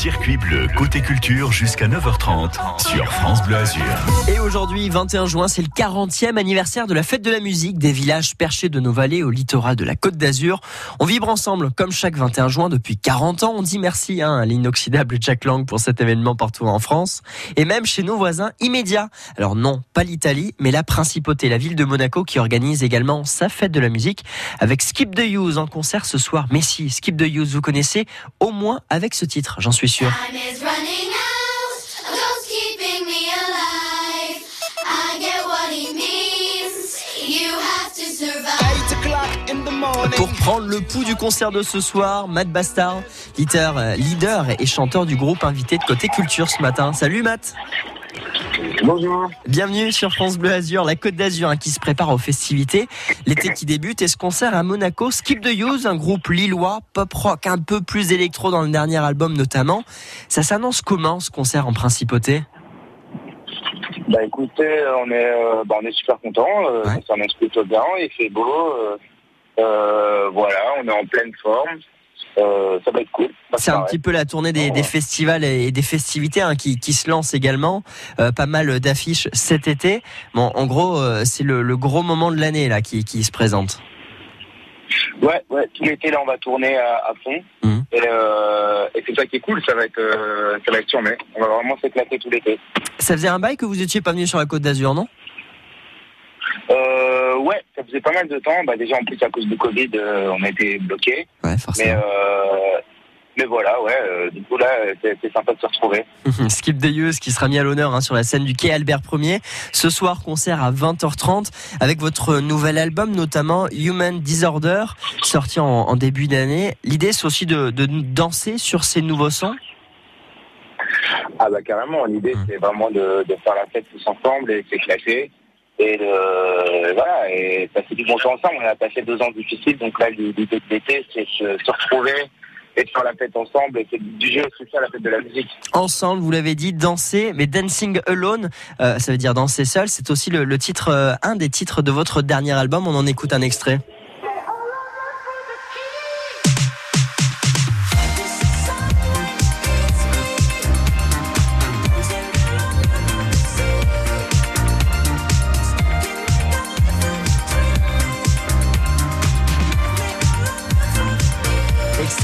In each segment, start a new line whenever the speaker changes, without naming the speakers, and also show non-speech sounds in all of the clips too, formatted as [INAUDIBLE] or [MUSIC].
Circuit bleu, côté culture jusqu'à 9h30 sur France Bleu Azur.
Et aujourd'hui, 21 juin, c'est le 40e anniversaire de la fête de la musique des villages perchés de nos vallées au littoral de la Côte d'Azur. On vibre ensemble comme chaque 21 juin depuis 40 ans. On dit merci hein, à l'inoxydable Jack Lang pour cet événement partout en France et même chez nos voisins immédiats. Alors non, pas l'Italie, mais la principauté, la ville de Monaco qui organise également sa fête de la musique avec Skip the Use en concert ce soir. Mais si, Skip the Use, vous connaissez au moins avec ce titre, j'en suis sûr.
Time is running out, a ghost keeping me alive. I get what it means. You have to survive.
Pour prendre le pouls du concert de ce soir, Matt Bastard, leader, leader et chanteur du groupe invité de Côté Culture ce matin. Salut Matt
Bonjour.
Bienvenue sur France Bleu Azur, la Côte d'Azur hein, qui se prépare aux festivités. L'été qui débute et ce concert à Monaco, Skip the Use, un groupe lillois, pop rock un peu plus électro dans le dernier album notamment. Ça s'annonce comment ce concert en principauté?
Bah écoutez, on est, euh, bah, on est super content. Euh,
Ouais.
Ça s'annonce plutôt bien. Il fait beau. euh, euh, voilà, on est en pleine forme. Euh, ça va être cool.
C'est un petit peu la tournée des, des festivals et des festivités hein, qui, qui se lancent également. Euh, pas mal d'affiches cet été. Bon, en gros, euh, c'est le, le gros moment de l'année là qui, qui se présente.
Ouais, ouais. Tout l'été là, on va tourner à, à fond.
Mhm.
Et, et c'est ça qui est cool. Ça va être, ça va être tourné. On va vraiment s'éclater tout l'été.
Ça faisait un bail que vous étiez pas venu sur la Côte d'Azur, non?
Euh, ouais, ça faisait pas mal de temps. Bah déjà en plus à cause du Covid, euh, on a été bloqué.
Ouais,
Mais
forcément.
euh, mais voilà, ouais. euh, du coup là, c'est sympa de se retrouver. [LAUGHS]
Skip Deyeuse qui sera mis à l'honneur hein, sur la scène du quai Albert 1er. Ce soir, concert à 20h30 avec votre nouvel album, notamment Human Disorder, sorti en, en début d'année. L'idée, c'est aussi de, de danser sur ces nouveaux sons?
Ah bah carrément, l'idée
Mm.
c'est vraiment de, de faire la fête tous ensemble et de s'éclater. Et de, voilà, et passer du bon temps ensemble. On a passé deux ans difficiles, donc là l'idée de l'été c'est se retrouver et de faire la fête ensemble. Et c'est du jeu, c'est ça la fête de la musique.
Ensemble, vous l'avez dit, danser, mais Dancing Alone, euh, ça veut dire danser seul. C'est aussi le, le titre, euh, un des titres de votre dernier album. On en écoute un extrait.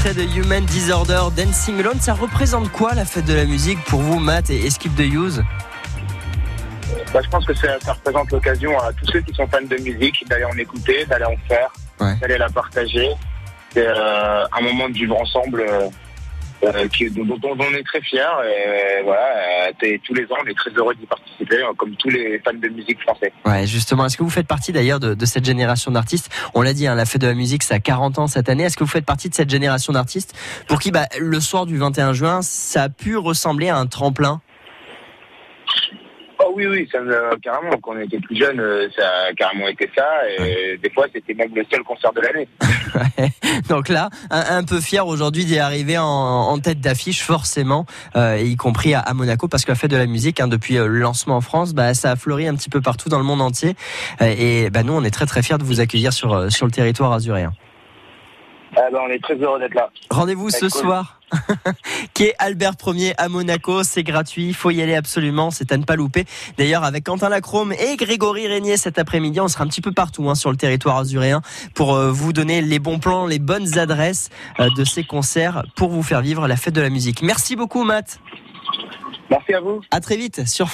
Extrait de Human Disorder, Dancing Alone. Ça représente quoi la fête de la musique pour vous, Matt et, Skip the Use
Bah, je pense que ça, ça représente l'occasion à tous ceux qui sont fans de musique d'aller en écouter, d'aller en faire,
Ouais.
d'aller la partager. C'est euh, un moment de vivre ensemble euh, euh, qui, dont, dont on est très fiers. Et voilà, euh, et tous les ans, on est très heureux d'y participer, euh, comme tous les fans de musique français.
Ouais, justement. Est-ce que vous faites partie d'ailleurs de, de cette génération d'artistes? On l'a dit, hein, la fête de la musique, ça a 40 ans cette année. Est-ce que vous faites partie de cette génération d'artistes pour qui, bah, le soir du 21 juin, ça a pu ressembler à un tremplin?
Oui, oui, ça, euh, carrément. Quand on était plus jeune, euh, ça a carrément été ça. Et des fois, c'était même le seul concert de l'année. [LAUGHS]
Donc là, un, un peu fier aujourd'hui d'y arriver en, en tête d'affiche, forcément, euh, y compris à, à Monaco, parce que la fête de la musique, hein, depuis euh, le lancement en France, bah, ça a fleuri un petit peu partout dans le monde entier. Et bah, nous, on est très très fiers de vous accueillir sur, sur le territoire azuréen.
Ben, on est très heureux d'être là.
Rendez-vous ce
cool.
soir, [LAUGHS] qui est Albert 1er à Monaco. C'est gratuit, il faut y aller absolument, c'est à ne pas louper. D'ailleurs, avec Quentin Lacrome et Grégory Régnier cet après-midi, on sera un petit peu partout hein, sur le territoire azuréen pour euh, vous donner les bons plans, les bonnes adresses euh, de ces concerts pour vous faire vivre la fête de la musique. Merci beaucoup, Matt.
Merci à vous.
À très vite sur